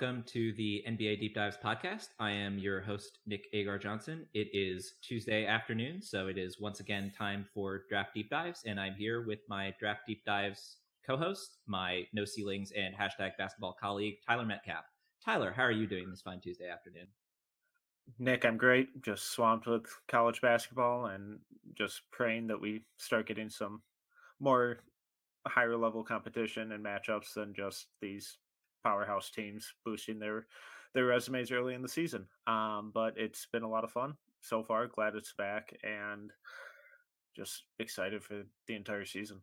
Welcome to the NBA Deep Dives podcast. I am your host, Nick Agar Johnson. It is Tuesday afternoon, so it is once again time for Draft Deep Dives, and I'm here with my Draft Deep Dives co host, my No Ceilings and hashtag basketball colleague, Tyler Metcalf. Tyler, how are you doing this fine Tuesday afternoon? Nick, I'm great. Just swamped with college basketball and just praying that we start getting some more higher level competition and matchups than just these powerhouse teams boosting their their resumes early in the season. Um, but it's been a lot of fun so far. Glad it's back and just excited for the entire season.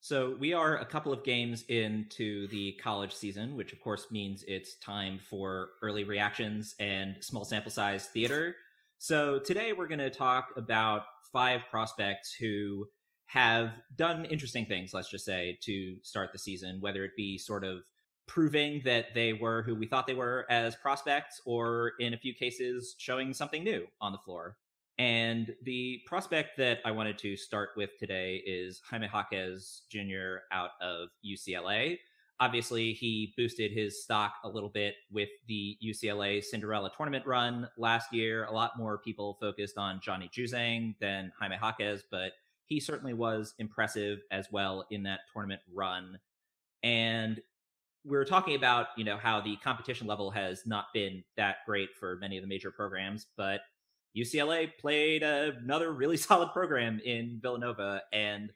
So we are a couple of games into the college season, which of course means it's time for early reactions and small sample size theater. So today we're going to talk about five prospects who have done interesting things, let's just say, to start the season, whether it be sort of proving that they were who we thought they were as prospects, or in a few cases, showing something new on the floor. And the prospect that I wanted to start with today is Jaime Jaquez Jr. out of UCLA. Obviously, he boosted his stock a little bit with the UCLA Cinderella tournament run last year. A lot more people focused on Johnny Juzang than Jaime Jaquez, but he certainly was impressive as well in that tournament run. And we were talking about, you know, how the competition level has not been that great for many of the major programs, but UCLA played another really solid program in Villanova, and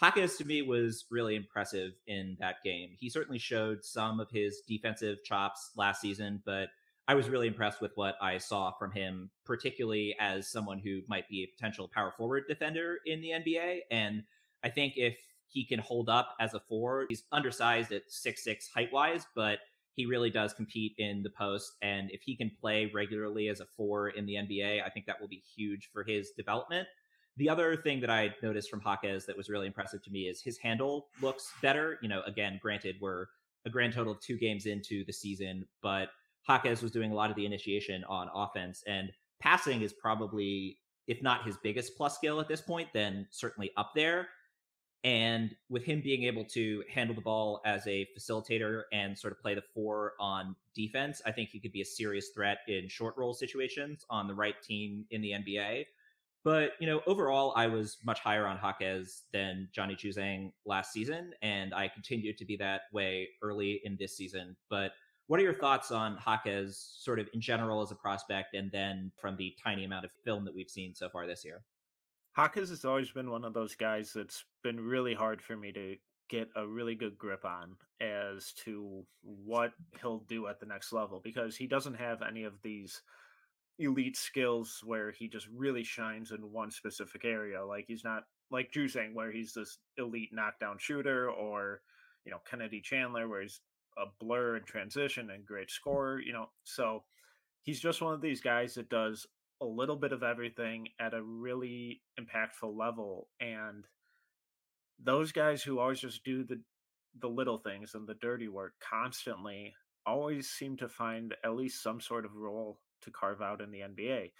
Jaquez to me was really impressive in that game. He certainly showed some of his defensive chops last season, but I was really impressed with what I saw from him, particularly as someone who might be a potential power forward defender in the NBA. And I think if he can hold up as a four. He's undersized at six six height wise, but he really does compete in the post. And if he can play regularly as a four in the NBA, I think that will be huge for his development. The other thing that I noticed from Jaquez that was really impressive to me is his handle looks better. You know, again, granted, we're a grand total of two games into the season, but Jaquez was doing a lot of the initiation on offense and passing is probably, if not his biggest plus skill at this point, then certainly up there. And with him being able to handle the ball as a facilitator and sort of play the four on defense, I think he could be a serious threat in short roll situations on the right team in the NBA. But, you know, overall, I was much higher on Jaquez than Johnny Juzang last season, and I continue to be that way early in this season. But what are your thoughts on Jaquez sort of in general as a prospect, and then from the tiny amount of film that we've seen so far this year? Jaquez has always been one of those guys that's been really hard for me to get a really good grip on as to what he'll do at the next level because he doesn't have any of these elite skills where he just really shines in one specific area. Like he's not like Juzang where he's this elite knockdown shooter or, you know, Kennedy Chandler where he's a blur in transition and great scorer, you know. So he's just one of these guys that does a little bit of everything at a really impactful level and those guys who always just do the the little things and the dirty work constantly always seem to find at least some sort of role to carve out in the NBA.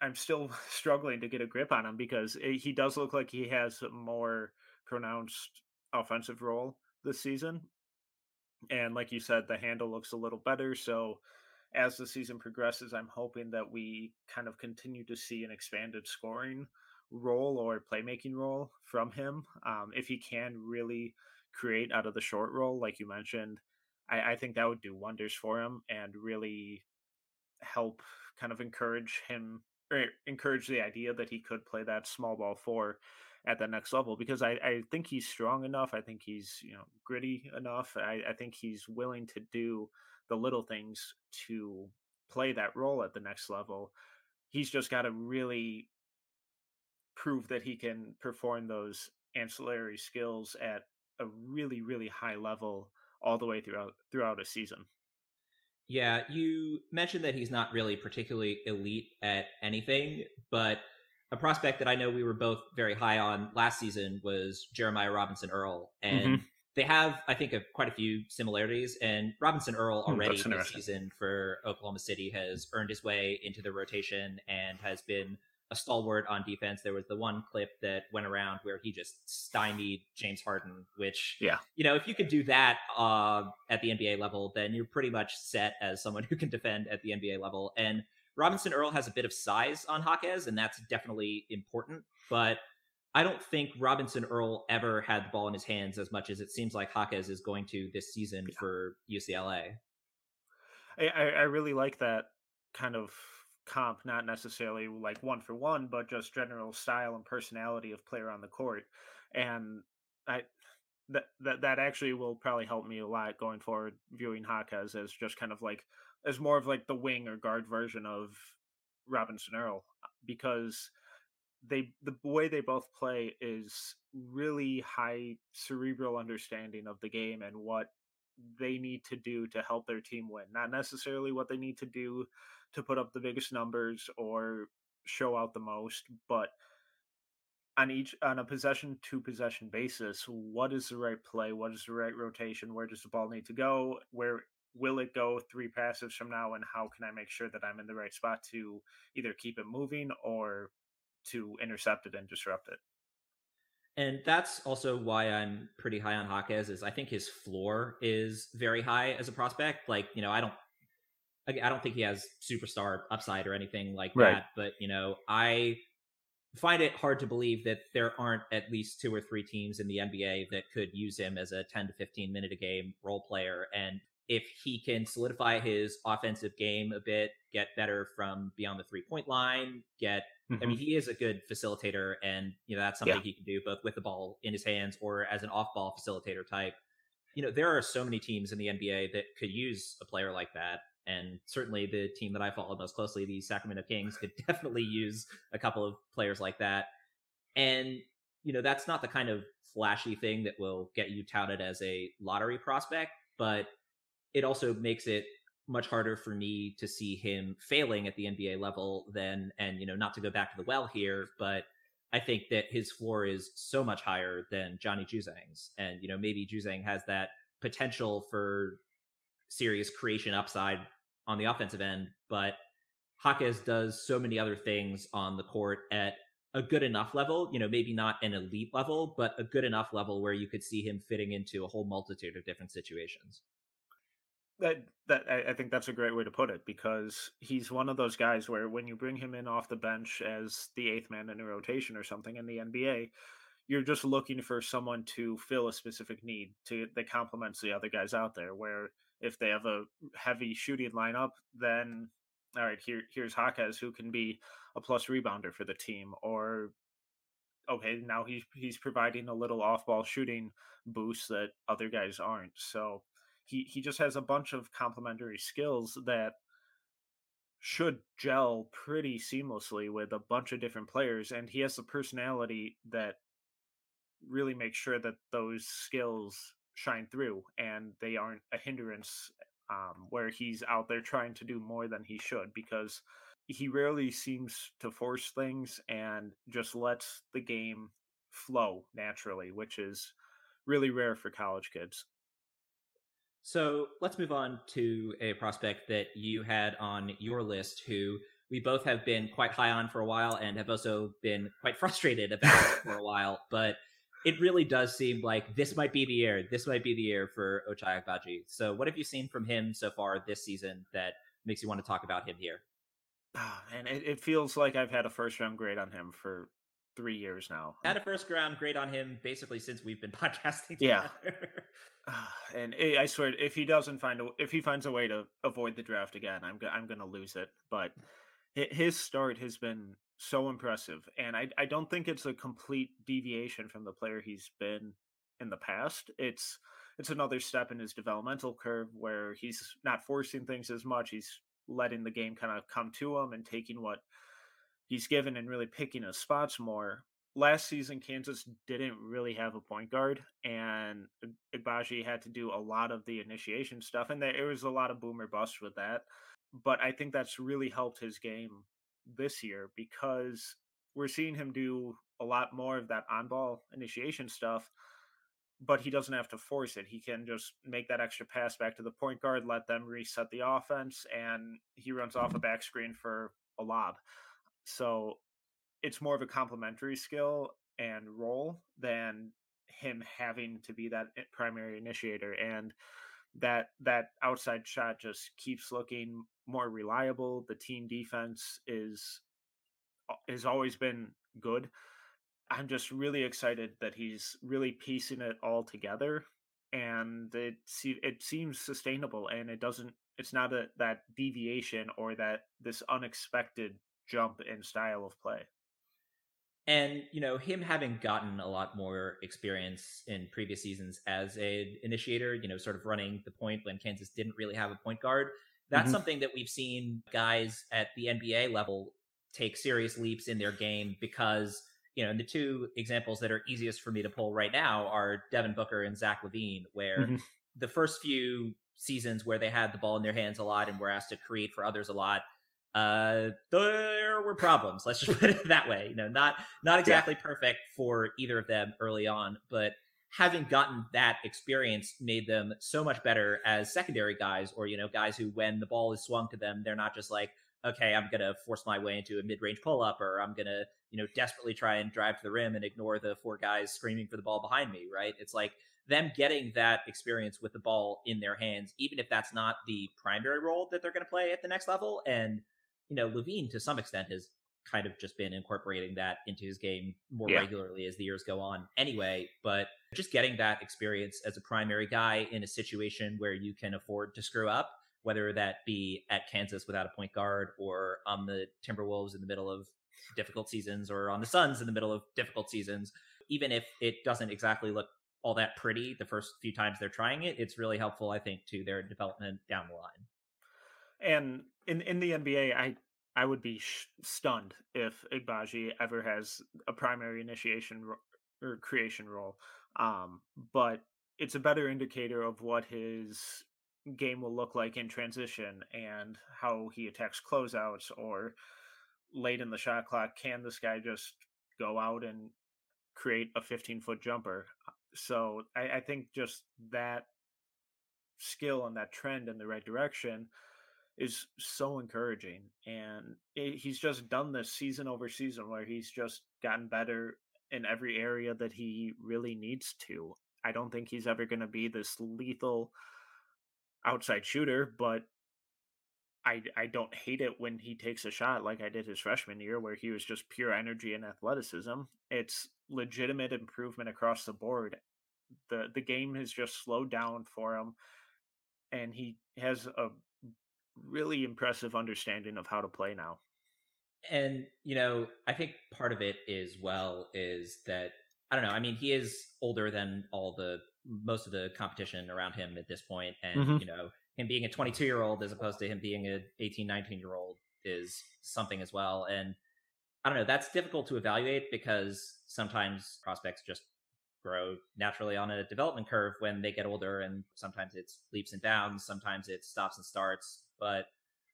I'm still struggling to get a grip on him because he does look like he has a more pronounced offensive role this season. And like you said, the handle looks a little better. So as the season progresses, I'm hoping that we kind of continue to see an expanded scoring role or playmaking role from him. Um, if he can really create out of the short roll, like you mentioned, I, I think that would do wonders for him and really help kind of encourage him or encourage the idea that he could play that small ball four at the next level because I, I think he's strong enough. I think he's, you know, gritty enough. I, I think he's willing to do the little things to play that role at the next level. He's just got to really prove that he can perform those ancillary skills at a really really high level all the way throughout throughout a season. Yeah, you mentioned that he's not really particularly elite at anything, but a prospect that I know we were both very high on last season was Jeremiah Robinson Earl, and mm-hmm they have, I think, a, quite a few similarities. And Robinson Earl hmm, already this season for Oklahoma City has earned his way into the rotation and has been a a stalwart on defense. There was the one clip that went around where he just stymied James Harden, which, yeah, you know, if you could do that uh, at the NBA level, then you're pretty much set as someone who can defend at the NBA level. And Robinson Earl has a bit of size on Jaquez, and that's definitely important. But I don't think Robinson Earl ever had the ball in his hands as much as it seems like Jaquez is going to this season yeah. for UCLA. I, I really like that kind of comp, not necessarily like one for one, but just general style and personality of player on the court. And I that that that actually will probably help me a lot going forward viewing Jaquez as just kind of like as more of like the wing or guard version of Robinson Earl uh, because they the way they both play is really high cerebral understanding of the game and what they need to do to help their team win not necessarily what they need to do to put up the biggest numbers or show out the most but on each on a possession to possession basis what is the right play? What is the right rotation? Where does the ball need to go? Where will it go three passes from now and how can i make sure that i'm in the right spot to either keep it moving or to intercept it and disrupt it. And that's also why I'm pretty high on Jaquez is I think his floor is very high as a prospect. Like, you know, I don't I don't think he has superstar upside or anything like right. that, but you know, I find it hard to believe that there aren't at least two or three teams in the NBA that could use him as a 10 to 15 minute a game role player and if he can solidify his offensive game a bit, get better from beyond the three point line, get Mm-hmm. I mean, mm-hmm. he is a good facilitator, and you know that's something yeah. he can do both with the ball in his hands or as an off-ball facilitator type. You know, there are so many teams in the NBA that could use a player like that, and certainly the team that I follow most closely, the Sacramento Kings, could definitely use a couple of players like that. And you know, that's not the kind of flashy thing that will get you touted as a lottery prospect, but it also makes it much harder for me to see him failing at the NBA level than, and you know, not to go back to the well here, but I think that his floor is so much higher than Johnny Juzang's, and you know, maybe Juzang has that potential for serious creation upside on the offensive end, but Jaquez does so many other things on the court at a good enough level, you know, maybe not an elite level, but a good enough level where you could see him fitting into a whole multitude of different situations that that I, think that's a great way to put it because he's one of those guys where when you bring him in off the bench as the eighth man in a rotation or something in the NBA, you're just looking for someone to fill a specific need to that complements the other guys out there. Where if they have a heavy shooting lineup, then all right, here here's Jaquez who can be a plus rebounder for the team, or okay, now he's he's providing a little off ball shooting boost that other guys aren't. So he he just has a bunch of complementary skills that should gel pretty seamlessly with a bunch of different players and he has the personality that really makes sure that those skills shine through and they aren't a hindrance um, where he's out there trying to do more than he should because he rarely seems to force things and just lets the game flow naturally which is really rare for college kids so let's move on to a prospect that you had on your list who we both have been quite high on for a while and have also been quite frustrated about for a while. But it really does seem like this might be the year. This might be the year for Ochai Agbaji. So what have you seen from him so far this season that makes you want to talk about him here? Ah, oh, and it, it feels like I've had a first round grade on him for three years now. Had a first round grade on him basically since we've been podcasting. Together. Yeah, and eh, I swear, if he doesn't find a, if he finds a way to avoid the draft again, I'm I'm gonna lose it. But his start has been so impressive, and I I don't think it's a complete deviation from the player he's been in the past. It's it's another step in his developmental curve where he's not forcing things as much. He's letting the game kind of come to him and taking what he's given and really picking his spots more last season Kansas didn't really have a point guard, and Agbaji had to do a lot of the initiation stuff, and there was a lot of boomer bust with that. But I think that's really helped his game this year because we're seeing him do a lot more of that on ball initiation stuff, but he doesn't have to force it. He can just make that extra pass back to the point guard, let them reset the offense, and he runs off a back screen for a lob. So it's more of a complementary skill and role than him having to be that primary initiator and that that outside shot just keeps looking more reliable the team defense is has always been good. I'm just really excited that he's really piecing it all together and it it seems sustainable and it doesn't it's not a that deviation or that this unexpected jump in style of play and you know him having gotten a lot more experience in previous seasons as a initiator you know sort of running the point when kansas didn't really have a point guard that's mm-hmm. something that we've seen guys at the nba level take serious leaps in their game because you know the two examples that are easiest for me to pull right now are devin booker and zach LaVine, where mm-hmm. the first few seasons where they had the ball in their hands a lot and were asked to create for others a lot uh, there were problems. Let's just put it that way. You know, not not exactly yeah. perfect for either of them early on, but having gotten that experience made them so much better as secondary guys, or you know, guys who when the ball is swung to them, they're not just like, okay, I'm gonna force my way into a mid range pull up, or I'm gonna you know desperately try and drive to the rim and ignore the four guys screaming for the ball behind me. Right? It's like them getting that experience with the ball in their hands, even if that's not the primary role that they're going to play at the next level, and you know, LaVine to some extent has kind of just been incorporating that into his game more yeah. regularly as the years go on anyway. But just getting that experience as a primary guy in a situation where you can afford to screw up, whether that be at Kansas without a point guard or on the Timberwolves in the middle of difficult seasons or on the Suns in the middle of difficult seasons, even if it doesn't exactly look all that pretty the first few times they're trying it, it's really helpful, I think, to their development down the line. And in in the NBA, I I would be sh- stunned if Agbaji ever has a primary initiation ro- or creation role. Um, but it's a better indicator of what his game will look like in transition and how he attacks closeouts or late in the shot clock. Can this guy just go out and create a 15 foot jumper? So I, I think just that skill and that trend in the right direction is so encouraging. And it, he's just done this season over season where he's just gotten better in every area that he really needs to. I don't think he's ever going to be this lethal outside shooter, but I I don't hate it when he takes a shot like I did his freshman year where he was just pure energy and athleticism. It's legitimate improvement across the board. The the game has just slowed down for him and he has a really impressive understanding of how to play now. And, you know, I think part of it is well is that I don't know, I mean, he is older than all the most of the competition around him at this point and, mm-hmm. you know, him being a 22 year old as opposed to him being a 18, 19 year old is something as well. And I don't know, that's difficult to evaluate because sometimes prospects just grow naturally on a development curve when they get older and sometimes it's leaps and bounds sometimes it stops and starts but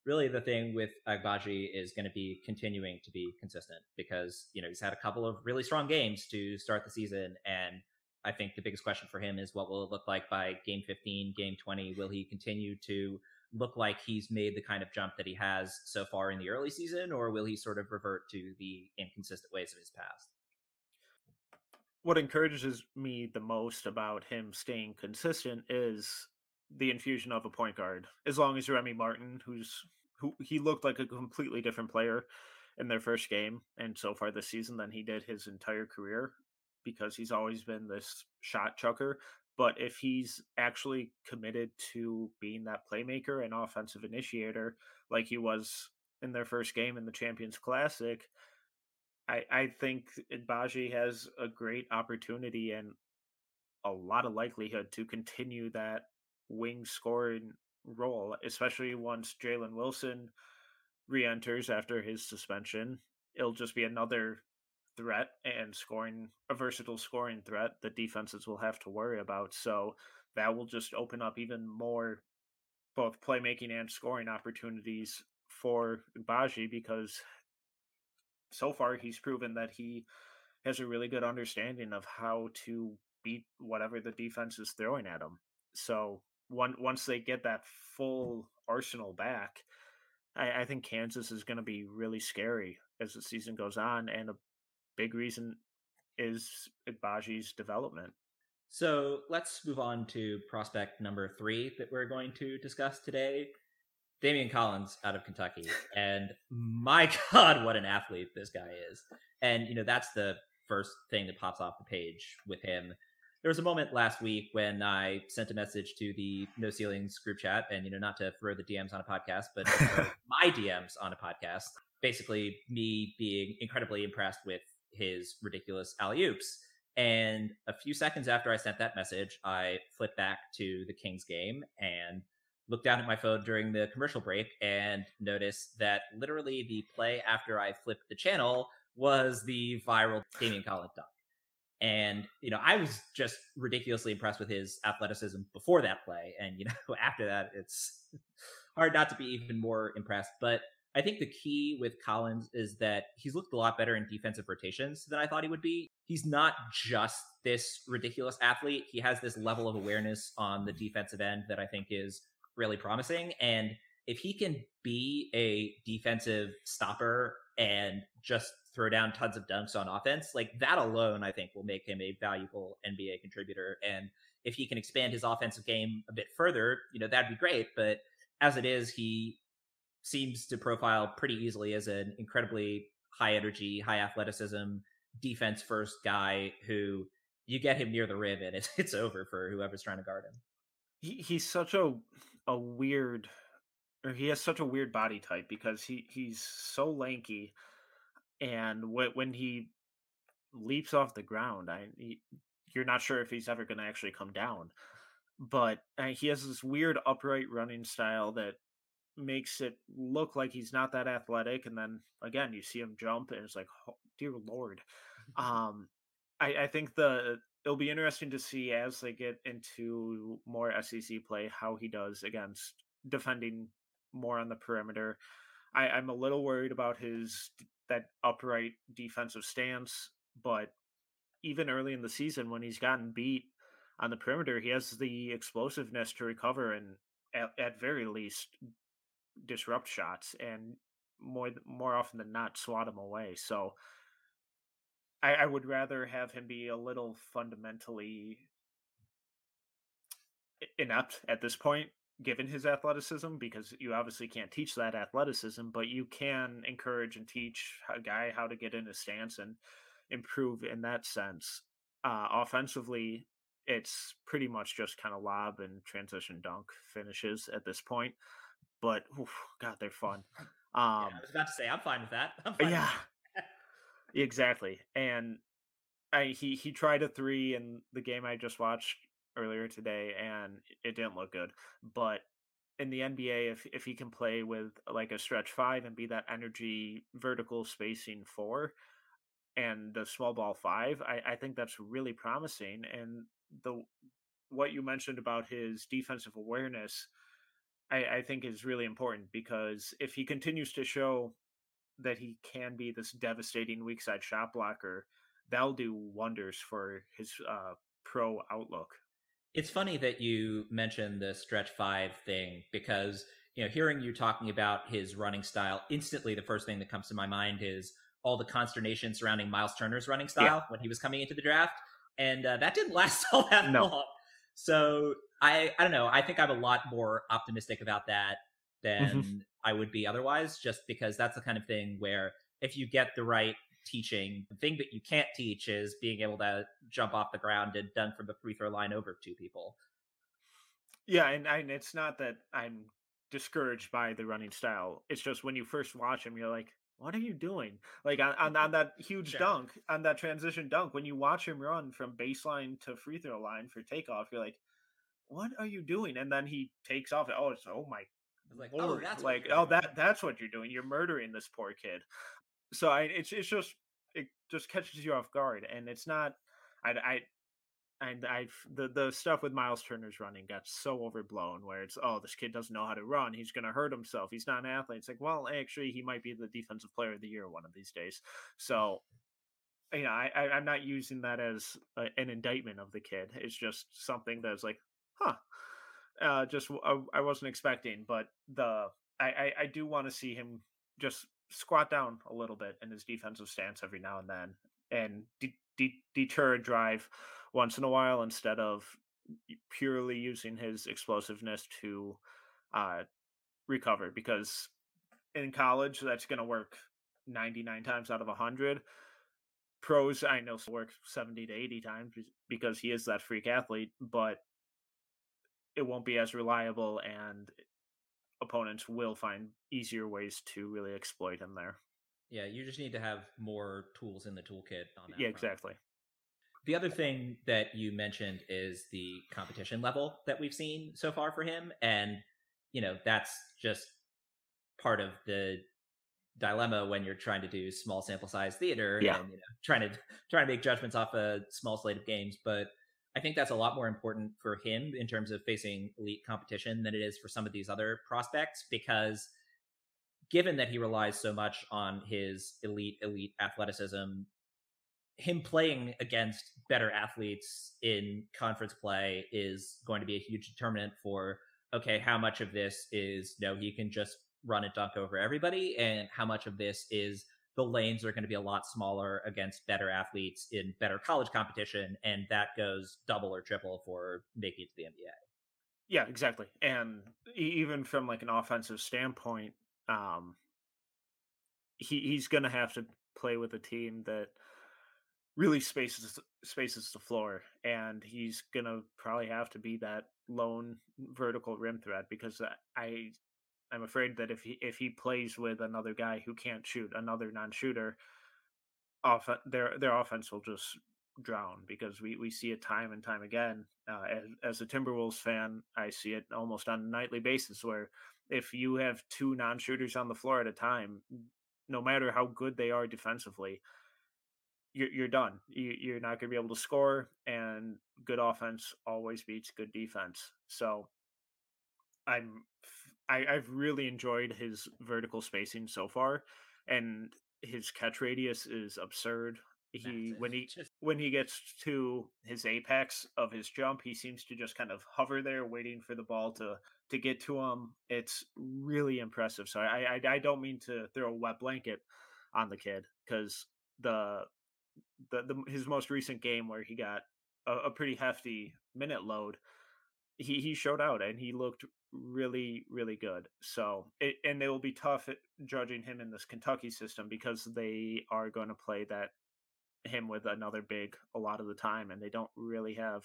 really the thing with Agbaji is going to be continuing to be consistent because you know he's had a couple of really strong games to start the season and I think the biggest question for him is what will it look like by game 15 game 20 will he continue to look like he's made the kind of jump that he has so far in the early season or will he sort of revert to the inconsistent ways of his past? What encourages me the most about him staying consistent is the infusion of a point guard. As long as Remy Martin, who's who he looked like a completely different player in their first game and so far this season than he did his entire career because he's always been this shot chucker. But if he's actually committed to being that playmaker and offensive initiator like he was in their first game in the Champions Classic, I, I think Baji has a great opportunity and a lot of likelihood to continue that wing scoring role, especially once Jalen Wilson re-enters after his suspension. It'll just be another threat and scoring a versatile scoring threat that defenses will have to worry about. So that will just open up even more both playmaking and scoring opportunities for Baji because so far he's proven that he has a really good understanding of how to beat whatever the defense is throwing at him. So one, once they get that full arsenal back, I, I think Kansas is going to be really scary. as the season goes on, and a big reason is Agbaji's development. So let's move on to prospect number three that we're going to discuss today. Daimion Collins out of Kentucky. And my God, what an athlete this guy is. And, you know, that's the first thing that pops off the page with him. There was a moment last week when I sent a message to the No Ceilings group chat, and, you know, not to throw the DMs on a podcast, but my DMs on a podcast. Basically, me being incredibly impressed with his ridiculous alley oops. And a few seconds after I sent that message, I flipped back to the Kings game and looked down at my phone during the commercial break and noticed that literally the play after I flipped the channel was the viral Daimion Collins dunk. And, you know, I was just ridiculously impressed with his athleticism before that play. And, you know, after that, it's hard not to be even more impressed. But I think the key with Collins is that he's looked a lot better in defensive rotations than I thought he would be. He's not just this ridiculous athlete. He has this level of awareness on the defensive end that I think is really promising. And if he can be a defensive stopper and just throw down tons of dunks on offense, like that alone, I think will make him a valuable NBA contributor. And if he can expand his offensive game a bit further, you know, that'd be great. But as it is, he seems to profile pretty easily as an incredibly high energy, high athleticism, defense first guy who you get him near the rim and it's it's over for whoever's trying to guard him. He, he's such a a weird or he has such a weird body type because he he's so lanky and when when he leaps off the ground I he, you're not sure if he's ever going to actually come down but uh, he has this weird upright running style that makes it look like he's not that athletic and then again you see him jump and it's like oh, dear lord. Um I, I think the it'll be interesting to see as they get into more sec play how he does against defending more on the perimeter. I, i'm a little worried about his that upright defensive stance but even early in the season when he's gotten beat on the perimeter he has the explosiveness to recover and at, at very least disrupt shots and more more often than not swat him away. So I, I would rather have him be a little fundamentally inept at this point given his athleticism because you obviously can't teach that athleticism but you can encourage and teach a guy how to get in a stance and improve in that sense uh offensively it's pretty much just kind of lob and transition dunk finishes at this point but oof, God, they're fun. Um, yeah, I um was about to say I'm fine with that. yeah, exactly. And I he he tried a three in the game I just watched earlier today, and it didn't look good. But in the NBA, if if he can play with like a stretch five and be that energy vertical spacing four, and the small ball five, I, I think that's really promising. And the what you mentioned about his defensive awareness I, I think is really important because if he continues to show that he can be this devastating weak side shot blocker, that'll do wonders for his uh, pro outlook. It's funny that you mentioned the stretch five thing because you know hearing you talking about his running style, instantly the first thing that comes to my mind is all the consternation surrounding Miles Turner's running style yeah. when he was coming into the draft, and uh, that didn't last all that no. long. So I I don't know. I think I'm a lot more optimistic about that mm-hmm. than mm-hmm. I would be otherwise, just because that's the kind of thing where if you get the right teaching, the thing that you can't teach is being able to jump off the ground and dunk from the free throw line over two people. Yeah, and, and it's not that I'm discouraged by the running style. It's just when you first watch him, you're like, what are you doing? Like on, on, on that huge yeah. dunk, on that transition dunk, when you watch him run from baseline to free throw line for takeoff, you're like, what are you doing? And then he takes off. Oh, it's oh my like, oh, Lord. oh, that's like, oh, that that's what you're doing. You're murdering this poor kid. So I, it's it's just it just catches you off guard, and it's not. I I and I the the stuff with Miles Turner's running got so overblown where it's oh this kid doesn't know how to run he's to hurt himself he's not an athlete it's like well actually he might be the defensive player of the year one of these days so you know I, I am not using that as a, an indictment of the kid it's just something that's like huh. Uh, just I, I wasn't expecting, but the I I, I do want to see him just squat down a little bit in his defensive stance every now and then and de- de- deter a drive once in a while instead of purely using his explosiveness to uh, recover because in college that's going to work 99 times out of 100 pros i know work 70 to 80 times because he is that freak athlete but it won't be as reliable and opponents will find easier ways to really exploit him there yeah you just need to have more tools in the toolkit on that yeah front. exactly the other thing that you mentioned is the competition level that we've seen so far for him and you know that's just part of the dilemma when you're trying to do small sample size theater yeah. and you know trying to trying to make judgments off a small slate of games but i think that's a lot more important for him in terms of facing elite competition than it is for some of these other prospects because given that he relies so much on his elite elite athleticism him playing against better athletes in conference play is going to be a huge determinant for okay how much of this is know he can just run and dunk over everybody and how much of this is the lanes are going to be a lot smaller against better athletes in better college competition and that goes double or triple for making it to the nba yeah exactly and even from like an offensive standpoint um he he's going to have to play with a team that really spaces spaces the floor and he's gonna probably have to be that lone vertical rim threat because i i'm afraid that if he if he plays with another guy who can't shoot another non-shooter off their their offense will just drown because we we see it time and time again uh, as, as a timberwolves fan i see it almost on a nightly basis where if you have two non-shooters on the floor at a time no matter how good they are defensively you're, you're done. You, are not going to be able to score, and good offense always beats good defense. So, I'm I, I've really enjoyed his vertical spacing so far, and his catch radius is absurd. He when he when he gets to his apex of his jump, he seems to just kind of hover there, waiting for the ball to to get to him. It's really impressive. So I I, I don't mean to throw a wet blanket on the kid because the the, the his most recent game where he got a, a pretty hefty minute load, he he showed out and he looked really really good. So it, and it will be tough eh, judging him in this Kentucky system because they are going to play that him with another big a lot of the time, and they don't really have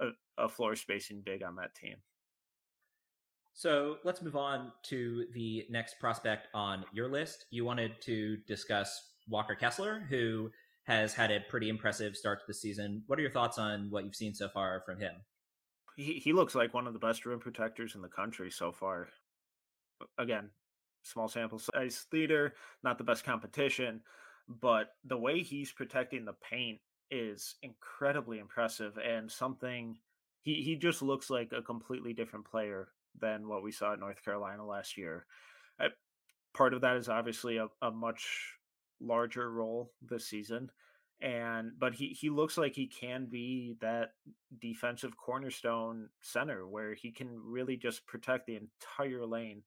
a, a floor spacing big on that team. So let's move on to the next prospect on your list. You wanted to discuss Walker Kessler, who has had a pretty impressive start to the season. What are your thoughts on what you've seen so far from him? He he looks like one of the best rim protectors in the country so far. Again, small sample size theater, not the best competition, but the way he's protecting the paint is incredibly impressive and something he he just looks like a completely different player than what we saw at North Carolina last year. I, part of that is obviously a, a much larger role this season and but he he looks like he can be that defensive cornerstone center where he can really just protect the entire lane.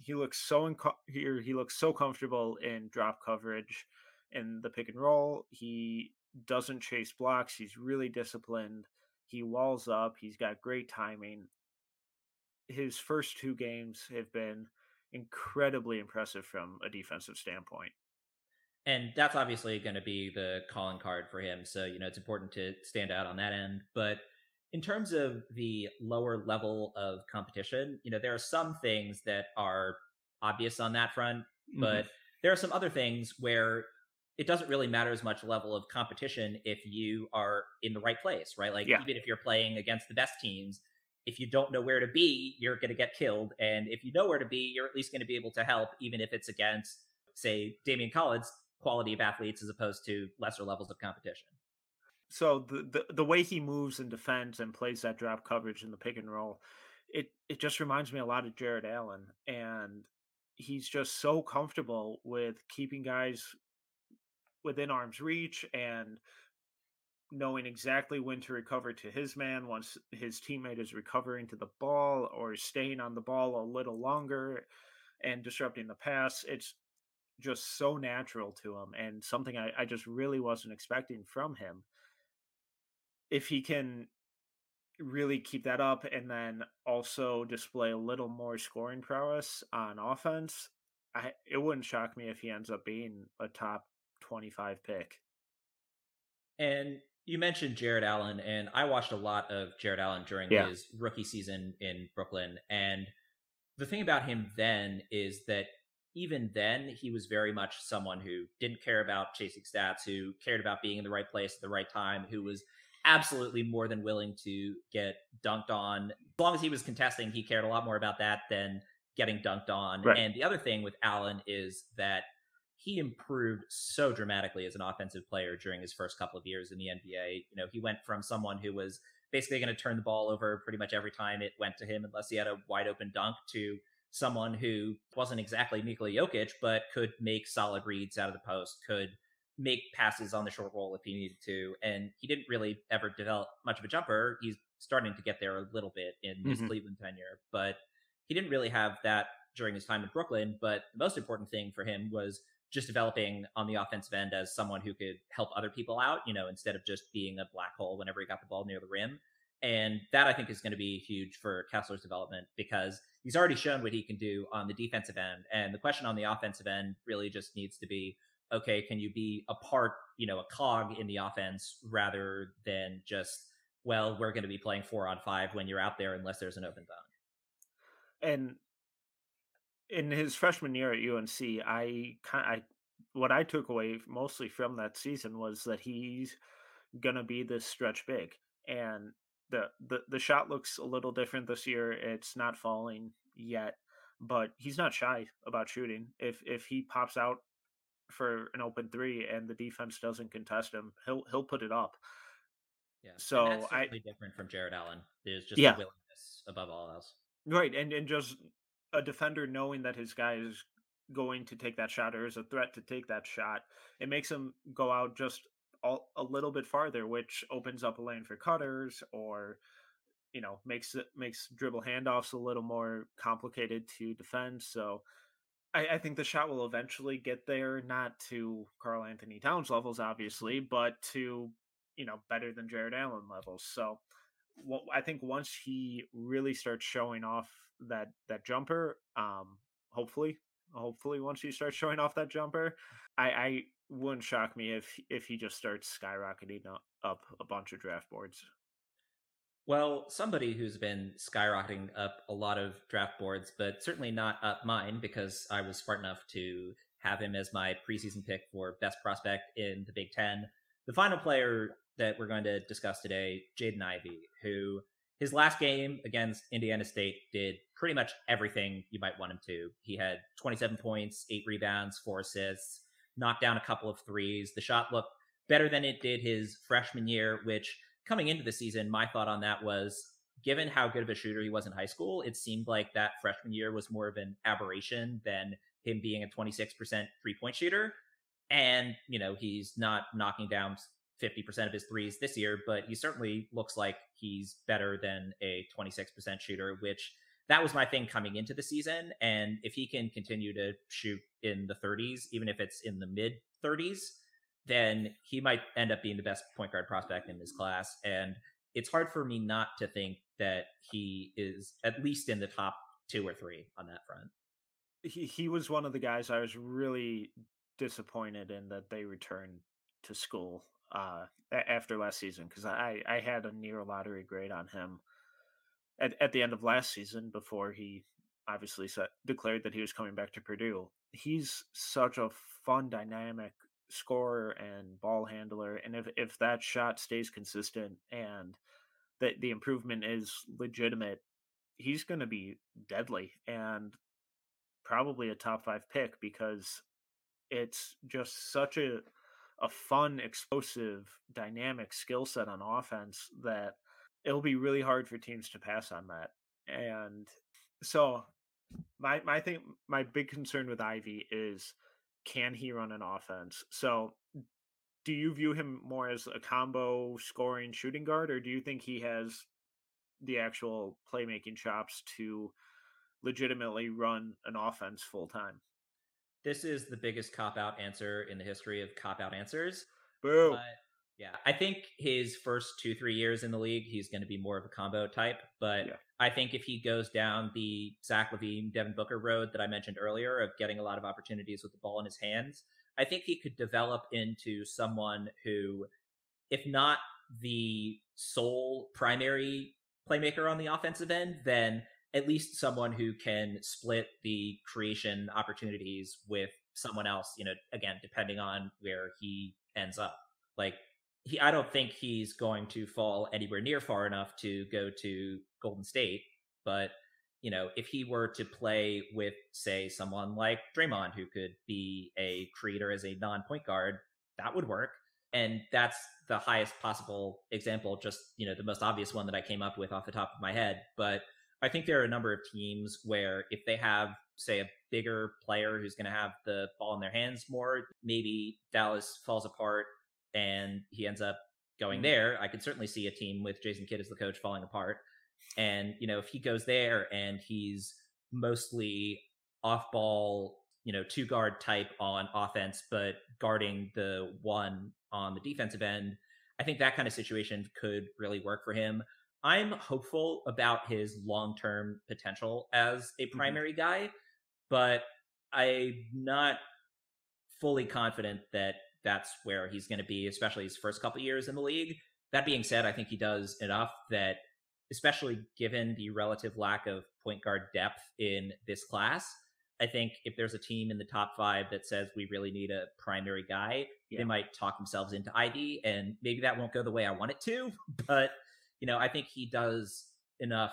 He looks so inco- here he looks so comfortable in drop coverage in the pick and roll. He doesn't chase blocks he's really disciplined. He walls up he's got great timing. His first two games have been incredibly impressive from a defensive standpoint and that's obviously going to be the calling card for him. So, you know, it's important to stand out on that end. But in terms of the lower level of competition, you know, there are some things that are obvious on that front, mm-hmm. but there are some other things where it doesn't really matter as much level of competition if you are in the right place, right? Like, yeah. even if you're playing against the best teams, if you don't know where to be, you're going to get killed. And if you know where to be, you're at least going to be able to help, even if it's against, say, Daimion Collins, quality of athletes as opposed to lesser levels of competition. So the, the the way he moves and defends and plays that drop coverage in the pick and roll, it it just reminds me a lot of Jarrett Allen, and he's just so comfortable with keeping guys within arm's reach and knowing exactly when to recover to his man once his teammate is recovering to the ball or staying on the ball a little longer and disrupting the pass. It's just so natural to him and something I, I just really wasn't expecting from him. If he can really keep that up and then also display a little more scoring prowess on offense, I it wouldn't shock me if he ends up being a top 25 pick. And you mentioned Jarrett Allen, and I watched a lot of Jarrett Allen during yeah. his rookie season in Brooklyn. And the thing about him then is that even then, he was very much someone who didn't care about chasing stats, who cared about being in the right place at the right time, who was absolutely more than willing to get dunked on. As long as he was contesting, he cared a lot more about that than getting dunked on. Right. And the other thing with Allen is that he improved so dramatically as an offensive player during his first couple of years in the NBA. You know, he went from someone who was basically going to turn the ball over pretty much every time it went to him unless he had a wide open dunk to someone who wasn't exactly Nikola Jokic, but could make solid reads out of the post, could make passes on the short roll if he needed to. And he didn't really ever develop much of a jumper. He's starting to get there a little bit in his mm-hmm. Cleveland tenure, but he didn't really have that during his time in Brooklyn. But the most important thing for him was just developing on the offensive end as someone who could help other people out, you know, instead of just being a black hole whenever he got the ball near the rim. And that I think is going to be huge for Kessler's development because he's already shown what he can do on the defensive end. And the question on the offensive end really just needs to be okay, can you be a part, you know, a cog in the offense rather than just, well, we're going to be playing four on five when you're out there unless there's an open dunk. And in his freshman year at UNC, I kind I what I took away mostly from that season was that he's gonna be this stretch big, and the the the shot looks a little different this year. It's not falling yet, but he's not shy about shooting. If if he pops out for an open three and the defense doesn't contest him, he'll he'll put it up. Yeah. So and that's I different from Jarrett Allen. There's just yeah. willingness above all else. Right, and and just a defender knowing that his guy is going to take that shot or is a threat to take that shot, it makes him go out just all, a little bit farther, which opens up a lane for cutters or you know makes it makes dribble handoffs a little more complicated to defend. So I, I think the shot will eventually get there, not to Karl Anthony Towns levels, obviously, but to you know better than Jarrett Allen levels. So well, I think once he really starts showing off that that jumper, um, hopefully, hopefully once he starts showing off that jumper, I, I wouldn't shock me if if he just starts skyrocketing up a bunch of draft boards. Well, somebody who's been skyrocketing up a lot of draft boards, but certainly not up mine because I was smart enough to have him as my preseason pick for best prospect in the Big Ten. The final player that we're going to discuss today, Jaden Ivey, who his last game against Indiana State did pretty much everything you might want him to. He had 27 points, eight rebounds, four assists, knocked down a couple of threes. The shot looked better than it did his freshman year, which coming into the season, my thought on that was given how good of a shooter he was in high school, it seemed like that freshman year was more of an aberration than him being a 26% three point shooter. And, you know, he's not knocking down 50% of his threes this year, but he certainly looks like he's better than a 26% shooter, which that was my thing coming into the season. And if he can continue to shoot in the 30s, even if it's in the mid 30s, then he might end up being the best point guard prospect in his class. And it's hard for me not to think that he is at least in the top two or three on that front. He he was one of the guys I was really disappointed in that they returned to school uh, after last season because I, I had a near lottery grade on him at, at the end of last season before he obviously set, declared that he was coming back to Purdue. He's such a fun, dynamic scorer and ball handler, and if if that shot stays consistent and that the improvement is legitimate, he's going to be deadly and probably a top five pick because it's just such a a fun, explosive, dynamic skill set on offense that it'll be really hard for teams to pass on that. And so my my thing my big concern with Ivey is can he run an offense? So do you view him more as a combo scoring shooting guard or do you think he has the actual playmaking chops to legitimately run an offense full time? this is the biggest cop out answer in the history of cop out answers. Boo. But yeah, I think his first two, three years in the league, he's going to be more of a combo type. But Yeah. I think if he goes down the Zach LaVine, Devin Booker road that I mentioned earlier of getting a lot of opportunities with the ball in his hands, I think he could develop into someone who, if not the sole primary playmaker on the offensive end, then at least someone who can split the creation opportunities with someone else, you know, again, depending on where he ends up. Like he I don't think he's going to fall anywhere near far enough to go to Golden State, but you know, if he were to play with say someone like Draymond who could be a creator as a non-point guard, that would work. And that's the highest possible example, just, you know, the most obvious one that I came up with off the top of my head, but I think there are a number of teams where if they have, say, a bigger player who's going to have the ball in their hands more, maybe Dallas falls apart and he ends up going Mhm. there. I could certainly see a team with Jason Kidd as the coach falling apart. And, you know, if he goes there and he's mostly off ball, you know, two guard type on offense, but guarding the one on the defensive end, I think that kind of situation could really work for him. I'm hopeful about his long term potential as a primary guy, but I'm not fully confident that that's where he's going to be, especially his first couple years in the league. That being said, I think he does enough that, especially given the relative lack of point guard depth in this class, I think if there's a team in the top five that says we really need a primary guy, Yeah. they might talk themselves into Ivey, and maybe that won't go the way I want it to. But you know, I think he does enough,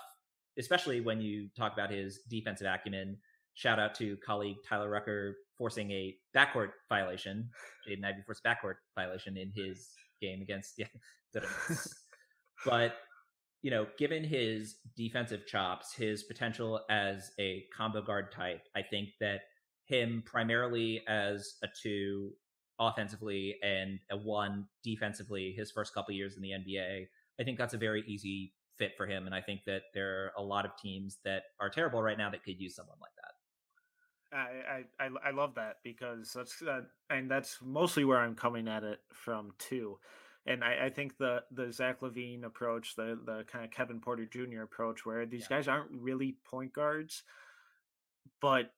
especially when you talk about his defensive acumen. Shout out to colleague Tyler Rucker forcing a backcourt violation, Jaden Ivey forced backcourt violation in his game against yeah. but you know, given his defensive chops, his potential as a combo guard type, I think that him primarily as a two offensively and a one defensively his first couple years in the NBA, I think that's a very easy fit for him. And I think that there are a lot of teams that are terrible right now that could use someone like that. I, I I love that because that's uh, and that's mostly where I'm coming at it from too, and I, I think the the Zach LaVine approach, the the kind of Kevin Porter Jr. approach, where these Yeah. guys aren't really point guards, but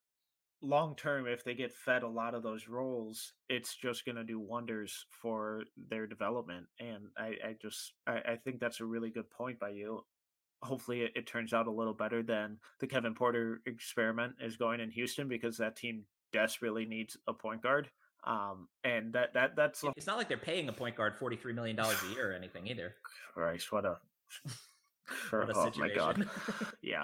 long term, if they get fed a lot of those roles, it's just going to do wonders for their development. And I I just I, I think that's a really good point by you hopefully it, it turns out a little better than the Kevin Porter experiment is going in Houston because that team desperately needs a point guard. Um, and that that that's the It's not like they're paying a point guard forty three million dollars a year or anything either. Christ, what a What a oh my god, situation. yeah.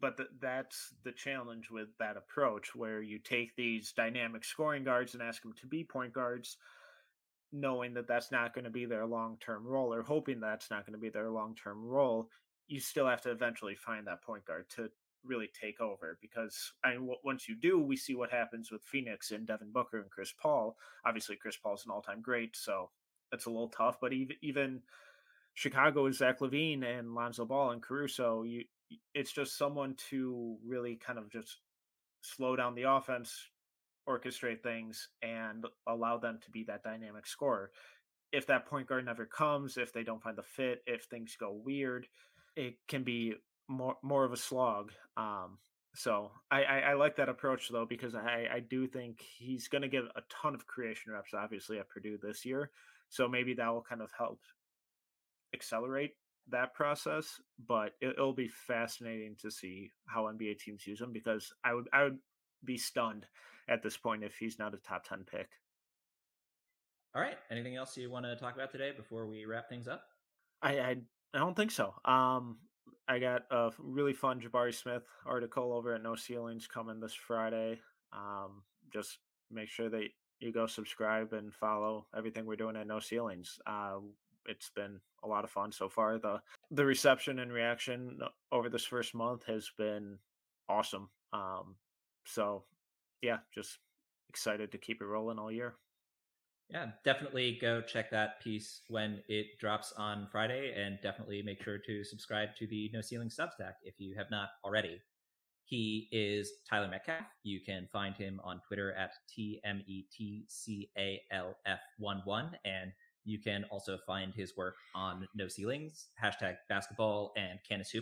But th- that's the challenge with that approach, where you take these dynamic scoring guards and ask them to be point guards, knowing that that's not going to be their long term role, or hoping that's not going to be their long term role. You still have to eventually find that point guard to really take over because I mean, once you do, we see what happens with Phoenix and Devin Booker and Chris Paul. Obviously, Chris Paul's an all time great, so that's a little tough. But even even Chicago is Zach LaVine and Lonzo Ball and Caruso. You, it's just someone to really kind of just slow down the offense, orchestrate things, and allow them to be that dynamic scorer. If that point guard never comes, if they don't find the fit, if things go weird, it can be more more of a slog. Um, so I, I, I like that approach though because I, I do think he's going to get a ton of creation reps, obviously at Purdue this year. So maybe that will kind of help accelerate that process. But it, it'll be fascinating to see how NBA teams use him because I would I would be stunned at this point if he's not a top ten pick. All right. Anything else you want to talk about today before we wrap things up? I I, I don't think so. Um, I got a really fun Jabari Smith article over at No Ceilings coming this Friday. Um, just make sure that you go subscribe and follow everything we're doing at No Ceilings. Uh, it's been a lot of fun so far. the The reception and reaction over this first month has been awesome. Um, so yeah, just excited to keep it rolling all year. Yeah, definitely go check that piece when it drops on Friday, and definitely make sure to subscribe to the No Ceiling Substack if you have not already. He is Tyler Metcalf. You can find him on Twitter at T M E T C A L F 1 1. And you can also find his work on No Ceilings, hashtag basketball, and Canis.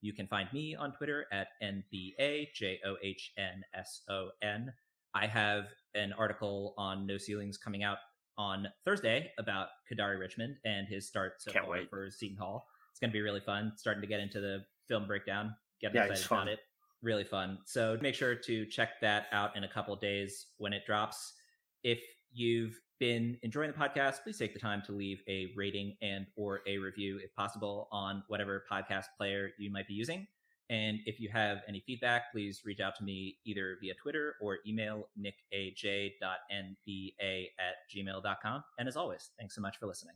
You can find me on Twitter at NBAJOHNSON. I have an article on No Ceilings coming out on Thursday about Kadary Richmond and his start so Can't far wait. for Seton Hall. It's going to be really fun. Starting to get into the film breakdown. Getting Yeah, it's excited about it. Really fun. So make sure to check that out in a couple of days when it drops. If you've been enjoying the podcast, please take the time to leave a rating and or a review if possible on whatever podcast player you might be using. And if you have any feedback, please reach out to me either via Twitter or email nickaj.nba at gmail.com. And as always, thanks so much for listening.